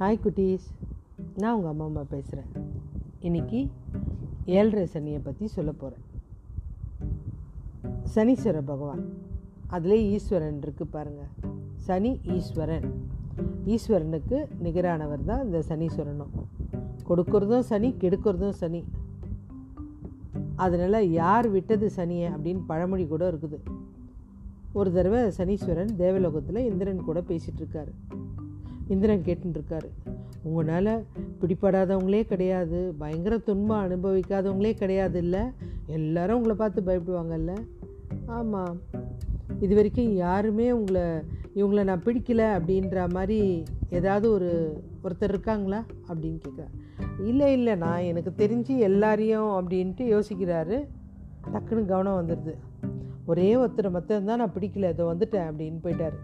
Hi குட்டீஸ் நான் உங்கள் அம்மா அம்மா பேசுகிறேன் இன்னைக்கு ஏழரை சனியை பற்றி சொல்ல போகிறேன் சனீஸ்வர பகவான். அதிலே ஈஸ்வரன் இருக்குது பாருங்கள் சனி ஈஸ்வரன். ஈஸ்வரனுக்கு நிகரானவர் தான் இந்த சனீஸ்வரனும். கொடுக்கறதும் சனி கெடுக்கிறதும் சனி. அதனால் யார் விட்டது சனியை அப்படின்னு பழமொழி கூட இருக்குது. ஒரு தடவை சனீஸ்வரன் தேவலோகத்தில் இந்திரன் கூட பேசிகிட்டு இருக்காரு. இந்திரன் கேட்டுருக்காரு உங்களால் பிடிப்படாதவங்களே கிடையாது பயங்கர துன்பம் அனுபவிக்காதவங்களே கிடையாது இல்லை எல்லாரும் உங்களை பார்த்து பயப்படுவாங்கல்ல? ஆமாம் இது வரைக்கும் யாருமே உங்களை இவங்கள நான் பிடிக்கல அப்படின்ற மாதிரி ஏதாவது ஒரு ஒருத்தர் இருக்காங்களா? அப்படின்னு கேட்குறேன் இல்லை இல்லை நான் எனக்கு தெரிஞ்சு எல்லாரையும் அப்படின்ட்டு யோசிக்கிறாரு. டக்குன்னு கவனம் வந்துடுது ஒரே ஒருத்தரை மொத்தம் நான் பிடிக்கல இதை வந்துட்டேன் அப்படின்னு போயிட்டார்.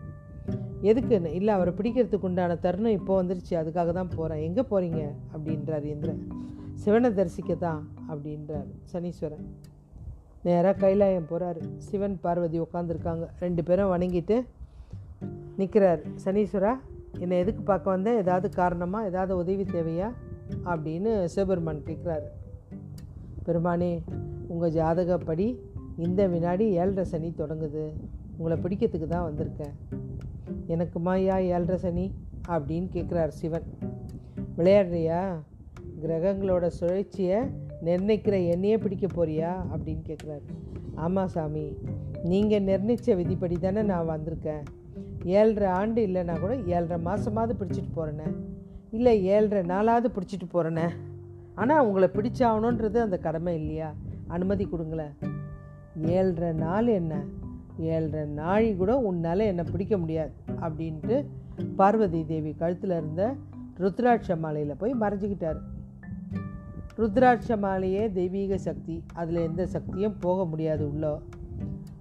எதுக்குன்னு இல்லை அவரை பிடிக்கிறதுக்கு உண்டான தருணம் இப்போ வந்துருச்சு. அதுக்காக தான் போகிறேன் எங்கே போகிறீங்க அப்படின்றார் இந்திரன். சிவனை தரிசிக்க தான் அப்படின்றார் சனீஸ்வரன். நேராக கைலாயம் போகிறாரு சிவன் பார்வதி உட்காந்துருக்காங்க ரெண்டு பேரும் வணங்கிட்டு நிற்கிறார் சனீஸ்வரா என்னை எதுக்கு பார்க்க வந்தேன் ஏதாவது காரணமாக ஏதாவது உதவி தேவையா? அப்படின்னு சிவபெருமான் கேட்குறாரு பெருமானே உங்கள் ஜாதகப்படி இந்த வினாடி ஏழரை சனி தொடங்குது. உங்களை பிடிக்கிறதுக்கு தான் வந்திருக்கேன். எனக்குமாயா ஏழரை சனி அப்படின்னு கேட்குறார் சிவன். விளையாடுறியா? கிரகங்களோட சுழற்சியை நிர்ணயிக்கிற என்னையே பிடிக்க போறியா? அப்படின்னு கேட்குறாரு ஆமாம் சாமி நீங்கள் நிர்ணயித்த விதிப்படி தானே நான் வந்திருக்கேன். ஏழரை ஆண்டு இல்லைன்னா கூட ஏழரை மாதமாவது பிடிச்சிட்டு போகிறேனே இல்லை ஏழரை நாளாவது பிடிச்சிட்டு போகிறேனே ஆனால் உங்களை பிடிச்சாகணுன்றது அந்த கடமை இல்லையா? அனுமதி கொடுங்களேன். ஏழரை நாள் என்ன? ஏழரை நாழி கூட உன்னால் என்னை பிடிக்க முடியாது அப்படின்ட்டு பார்வதி தேவி கழுத்தில் இருந்த ருத்ராட்ச மாலையில் போய் மறைஞ்சிக்கிட்டார். ருத்ராட்ச மாலையே தெய்வீக சக்தி அதில் எந்த சக்தியும் போக முடியாது உள்ளோ.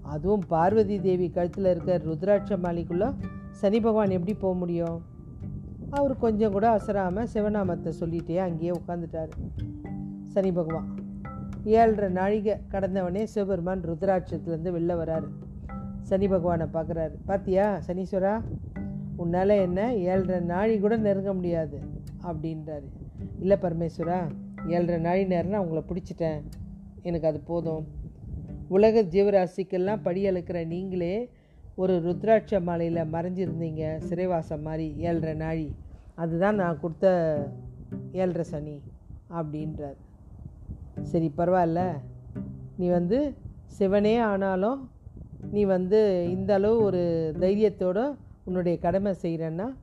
அதுவும் பார்வதி தேவி கழுத்தில் இருக்க ருத்ராட்ச மாலைக்குள்ளே சனி பகவான் எப்படி போக முடியும்? அவர் கொஞ்சம் கூட அசராமல் சிவநாமத்தை சொல்லிகிட்டே அங்கேயே உட்காந்துட்டார் சனி பகவான். ஏழரை நாழிகை கடந்தவனே சிவபெருமான் ருத்ராட்சத்துலேருந்து வெளில வராரு. சனி பகவானை பார்க்குறாரு. பார்த்தியா சனீஸ்வரா? உன்னால் என்ன ஏழரை நாழி கூட நெருங்க முடியாது அப்படின்றாரு. இல்லை பரமேஸ்வரா ஏழரை நாழி நேரம் நான் உங்களை பிடிச்சிட்டேன். எனக்கு அது போதும். உலக ஜீவராசிக்கெல்லாம் படி அழுக்கிற நீங்களே ஒரு ருத்ராட்ச மாலையில் மறைஞ்சிருந்தீங்க சிறைவாசம் மாதிரி ஏழரை நாழி. அதுதான் நான் கொடுத்த ஏழரை சனி அப்படின்றார். சரி பரவாயில்ல. நீ வந்து சிவனே ஆனாலும் நீ வந்து இந்த அளவு ஒரு தைரியத்தோட உன்னுடைய கடமை செய்கிறன்னா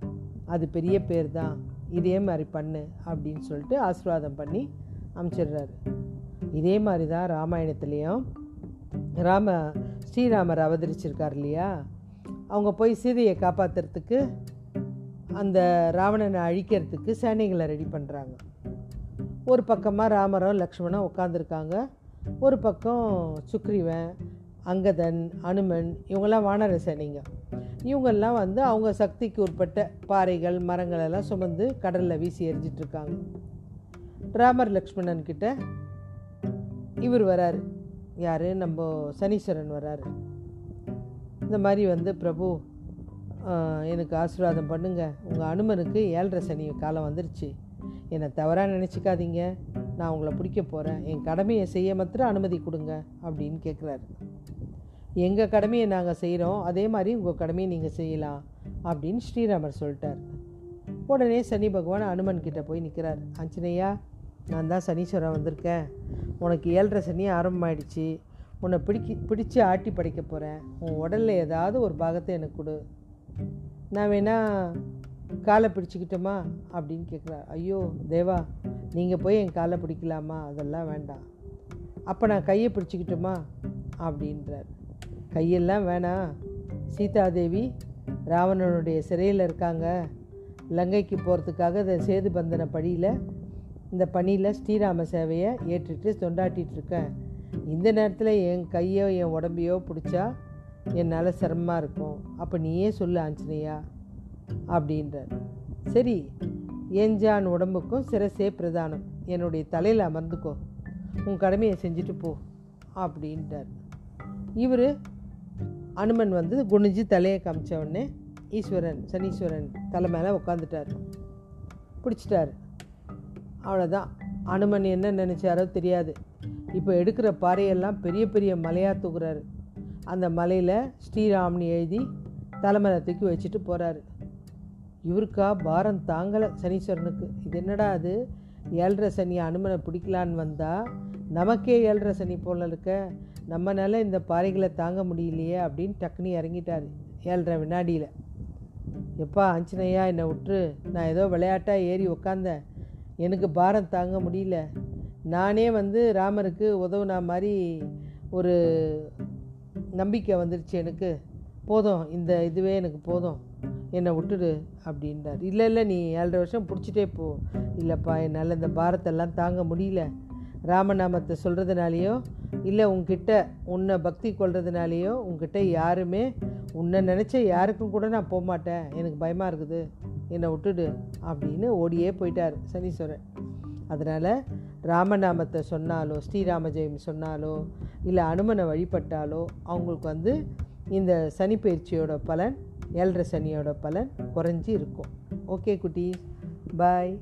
அது பெரிய பேர் தான் இதே மாதிரி பண்ணு அப்படின்னு சொல்லிட்டு ஆசீர்வாதம் பண்ணி அமுச்சிடுறாரு. இதே மாதிரி தான் ராமாயணத்துலேயும் ராம ஸ்ரீராமர் அவதரிச்சிருக்கார் இல்லையா? அவங்க போய் சீதையை காப்பாற்றுறதுக்கு அந்த ராவணனை அழிக்கிறதுக்கு சேனைகளை ரெடி பண்ணுறாங்க ஒரு பக்கமாக ராமரும் லக்ஷ்மணும் உட்காந்துருக்காங்க ஒரு பக்கம் சுக்ரீவன் அங்கதன் அனுமன் இவங்கெல்லாம் வானர சேனைங்க இவங்கெல்லாம் வந்து அவங்க சக்திக்கு உட்பட்ட பாறைகள் மரங்கள் எல்லாம் சுமந்து கடலில் வீசி எரிஞ்சிட்ருக்காங்க ராமர் லக்ஷ்மணன் கிட்ட இவர் வராரு. யார்? நம்ம சனீஸ்வரன் வராரு. இந்த மாதிரி வந்து பிரபு எனக்கு ஆசீர்வாதம் பண்ணுங்க. உங்கள் அனுமனுக்கு ஏழரை சனி காலம் வந்துருச்சு. என்னை தவறாக நினச்சிக்காதீங்க. நான் உங்களை பிடிக்க போகிறேன் என் கடமையை செய்ய மாத்திரம் அனுமதி கொடுங்க அப்படின்னு கேட்குறாரு எங்கள் கடமையை நாங்கள் செய்கிறோம் அதே மாதிரி உங்கள் கடமையை நீங்கள் செய்யலாம் அப்படின்னு ஸ்ரீராமர் சொல்லிட்டார். உடனே சனி பகவான் அனுமன் கிட்டே போய் நிற்கிறார் ஆஞ்சனையா நான் தான் சனீஸ்வரன் வந்திருக்கேன். உனக்கு ஏழரை சனி ஆரம்பமாயிடுச்சு. உன்னை பிடிக்கி பிடிச்சி ஆட்டி படைக்க போகிறேன் உன் உடலில் ஏதாவது ஒரு பாகத்தை எனக்கு கொடு. நான் வேணா காலை பிடிச்சிக்கிட்டோமா? அப்படின்னு கேட்குறாரு ஐயோ தேவா நீங்கள் போய் என் காலை பிடிக்கலாமா? அதெல்லாம் வேண்டாம். அப்போ நான் கையை பிடிச்சிக்கிட்டோமா? அப்படின்றார். கையெல்லாம் வேணாம் சீதாதேவி ராவணனுடைய சிறையில் இருக்காங்க. லங்கைக்கு போகிறதுக்காக இந்த சேது பந்தன படியில் இந்த பணியில் ஸ்ரீராம சேவையை ஏற்றுட்டு தொண்டாட்டிகிட்ருக்கேன் இந்த நேரத்தில் என் கையோ என் உடம்பையோ பிடிச்சா என்னால் சிரமமாக இருக்கும். அப்போ நீயே சொல்லு ஆஞ்சனையா அப்படின்றார். சரி எஞ்சான் உடம்புக்கும் சிரசே பிரதானம். என்னுடைய தலையில் அமர்ந்துக்கோ. உன் கடமையை செஞ்சுட்டு போ அப்படின்ட்டார் இவர் அனுமன் வந்து குனிஞ்சு தலையை காமிச்ச உடனே ஈஸ்வரன் சனீஸ்வரன் தலை மேலே உட்காந்துட்டார் பிடிச்சிட்டார். அவ்வளோதான் அனுமன் என்ன நினச்சாரோ தெரியாது. இப்போ எடுக்கிற பாறையெல்லாம் பெரிய பெரிய மலையாக தூக்குறாரு. அந்த மலையில் ஸ்ரீராம்னு எழுதி தலைமையில தூக்கி வச்சுட்டு போகிறாரு இவருக்கா பாரம் தாங்கலை சனீஸ்வரனுக்கு. இது என்னடா அது? ஏழரை சனி அனுமனை பிடிக்கலான்னு வந்தால் நமக்கே ஏழரை சனி போல இருக்க. நம்மனால இந்த பாறைகளை தாங்க முடியலையே அப்படின்னு டக்குனு இறங்கிட்டார் ஏழரை வினாடியில். எப்பா ஆஞ்சனையா என்னை விட்டுரு. நான் ஏதோ விளையாட்டாக ஏறி உக்காந்தேன். எனக்கு பாரம் தாங்க முடியல. நானே வந்து ராமருக்கு உதவுனா மாதிரி ஒரு நம்பிக்கை வந்துருச்சு எனக்கு. போதும் இந்த இதுவே எனக்கு போதும். என்னை விட்டுடு அப்படின்றார். இல்லை இல்லை நீ ஏழரை வருஷம் பிடிச்சிட்டே போ. இல்லைப்பா என்னால் இந்த பாரத்தெல்லாம் தாங்க முடியல. ராமநாமத்தை சொல்கிறதுனாலையோ இல்லை உங்ககிட்ட உன்னை பக்தி கொள்றதுனாலேயோ உங்ககிட்ட யாருமே உன்னை நினச்ச யாருக்கும் கூட நான் போக மாட்டேன் எனக்கு பயமாக இருக்குது. என்னை விட்டுடு அப்படின்னு ஓடியே போயிட்டார் சனீஸ்வரன் அதனால் ராமநாமத்தை சொன்னாலோ ஸ்ரீராம ஜெயம் சொன்னாலோ இல்லை அனுமனை வழிபட்டாலோ அவங்களுக்கு வந்து இந்த சனி பயிற்சியோட பலன் ஏழரை சனியோட பலன் குறைஞ்சி இருக்கும். ஓகே குட்டீஸ். பாய்